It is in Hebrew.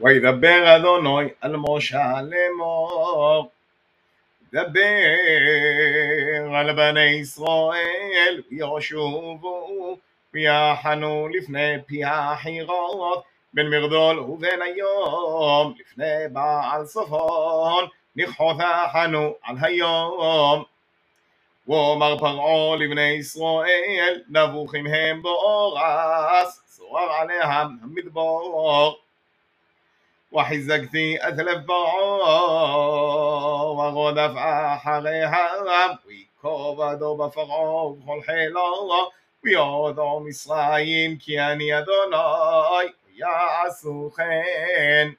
וידבר אדוני על משה לאמור. דבר על בני ישראל וישובו ויחנו לפני פי החירות בין מרדול ובין היום לפני בעל צפון נכחותנו על היום. ואומר פרעה לבני ישראל נבוכים הם באורס זוהר עליהם המדבור وحزقتي أتلف وغدف أحريها دوبا وبفغوب كل حلو ويوضع مصرعين كياني أدوناي ويا أسوخين